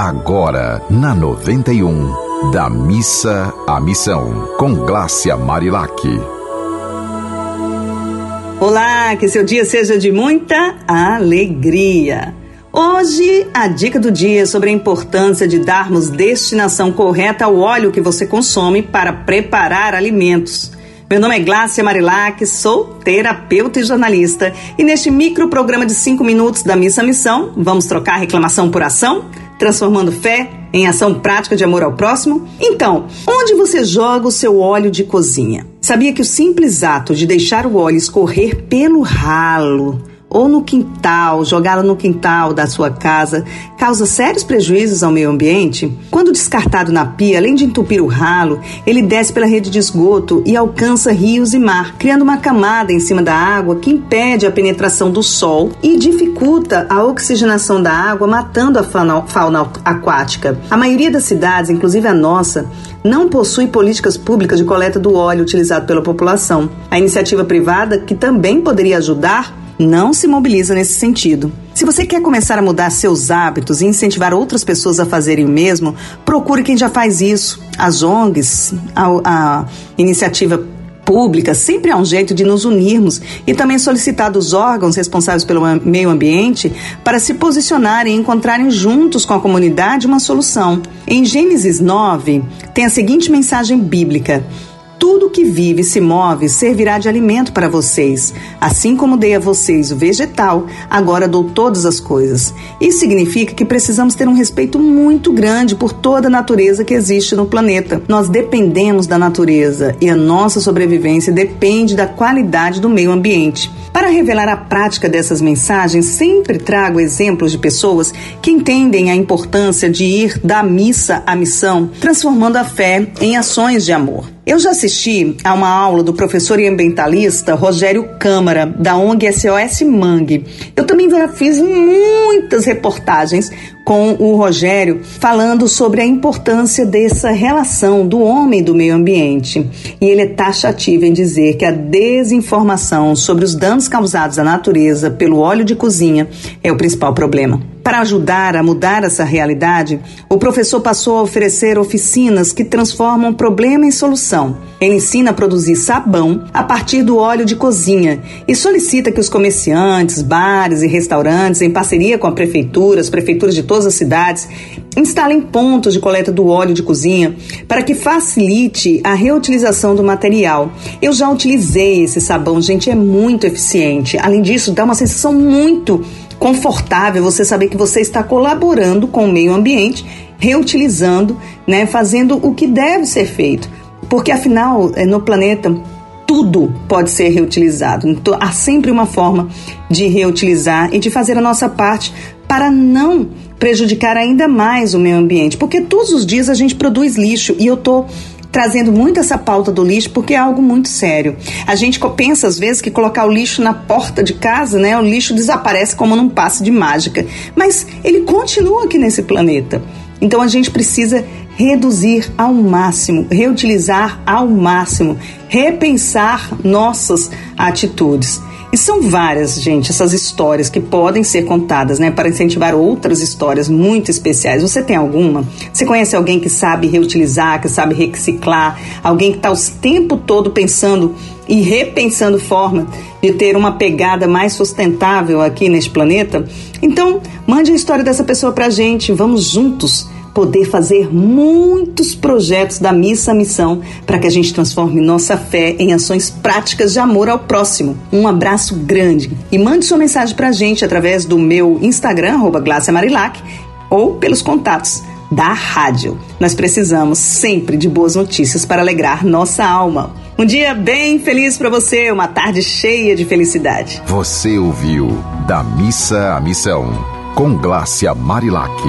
Agora, na 91, da missa à missão, com Glácia Marilac. Olá, que seu dia seja de muita alegria. Hoje, a dica do dia é sobre a importância de darmos destinação correta ao óleo que você consome para preparar alimentos. Meu nome é Glácia Marilac, sou terapeuta e jornalista. E neste micro programa de 5 minutos da Missa Missão, vamos trocar reclamação por ação, transformando fé em ação prática de amor ao próximo? Então, onde você joga o seu óleo de cozinha? Sabia que o simples ato de deixar o óleo escorrer pelo ralo ou no quintal, jogá-lo no quintal da sua casa, causa sérios prejuízos ao meio ambiente? Quando descartado na pia, além de entupir o ralo, ele desce pela rede de esgoto e alcança rios e mar, criando uma camada em cima da água que impede a penetração do sol e dificulta a oxigenação da água, matando a fauna, fauna aquática. A maioria das cidades, inclusive a nossa, não possui políticas públicas de coleta do óleo utilizado pela população. A iniciativa privada, que também poderia ajudar, não se mobiliza nesse sentido. Se você quer começar a mudar seus hábitos e incentivar outras pessoas a fazerem o mesmo, procure quem já faz isso. As ONGs, a, a iniciativa pública, sempre há um jeito de nos unirmos e também solicitar dos órgãos responsáveis pelo meio ambiente para se posicionarem e encontrarem juntos com a comunidade uma solução. Em Gênesis 9, tem a seguinte mensagem bíblica: tudo que vive e se move servirá de alimento para vocês. Assim como dei a vocês o vegetal, agora dou todas as coisas. Isso significa que precisamos ter um respeito muito grande por toda a natureza que existe no planeta. Nós dependemos da natureza e a nossa sobrevivência depende da qualidade do meio ambiente. Para revelar a prática dessas mensagens, sempre trago exemplos de pessoas que entendem a importância de ir da missa à missão, transformando a fé em ações de amor. Eu já assisti a uma aula do professor e ambientalista Rogério Câmara, da ONG SOS Mangue. Eu também já fiz muitas reportagens com o Rogério falando sobre a importância dessa relação do homem do meio ambiente. E ele é taxativo em dizer que a desinformação sobre os danos causados à natureza pelo óleo de cozinha é o principal problema. Para ajudar a mudar essa realidade, o professor passou a oferecer oficinas que transformam problema em solução. Ele ensina a produzir sabão a partir do óleo de cozinha e solicita que os comerciantes, bares e restaurantes, em parceria com a prefeitura, as prefeituras de todas as cidades, instalem pontos de coleta do óleo de cozinha para que facilite a reutilização do material. Eu já utilizei esse sabão, gente, é muito eficiente. Além disso, dá uma sensação muito confortável você saber que você está colaborando com o meio ambiente, reutilizando, né, fazendo o que deve ser feito. Porque afinal, é, no planeta tudo pode ser reutilizado. Então, há sempre uma forma de reutilizar e de fazer a nossa parte para não prejudicar ainda mais o meio ambiente, porque todos os dias a gente produz lixo e eu tô trazendo muito essa pauta do lixo porque é algo muito sério. A gente pensa às vezes que colocar o lixo na porta de casa, né, o lixo desaparece como num passe de mágica, mas ele continua aqui nesse planeta. Então a gente precisa reduzir ao máximo, reutilizar ao máximo, repensar nossas atitudes. E são várias, gente, essas histórias que podem ser contadas, né, para incentivar outras histórias muito especiais. Você tem alguma? Você conhece alguém que sabe reutilizar, que sabe reciclar? Alguém que está o tempo todo pensando e repensando forma de ter uma pegada mais sustentável aqui neste planeta? Então, mande a história dessa pessoa para a gente. Vamos juntos poder fazer muitos projetos da missa à missão para que a gente transforme nossa fé em ações práticas de amor ao próximo. Um abraço grande e mande sua mensagem para a gente através do meu Instagram, Marilac, ou pelos contatos da rádio. Nós precisamos sempre de boas notícias para alegrar nossa alma. Um dia bem feliz para você, uma tarde cheia de felicidade. Você ouviu Da Missa à Missão, com Glácia Marilac.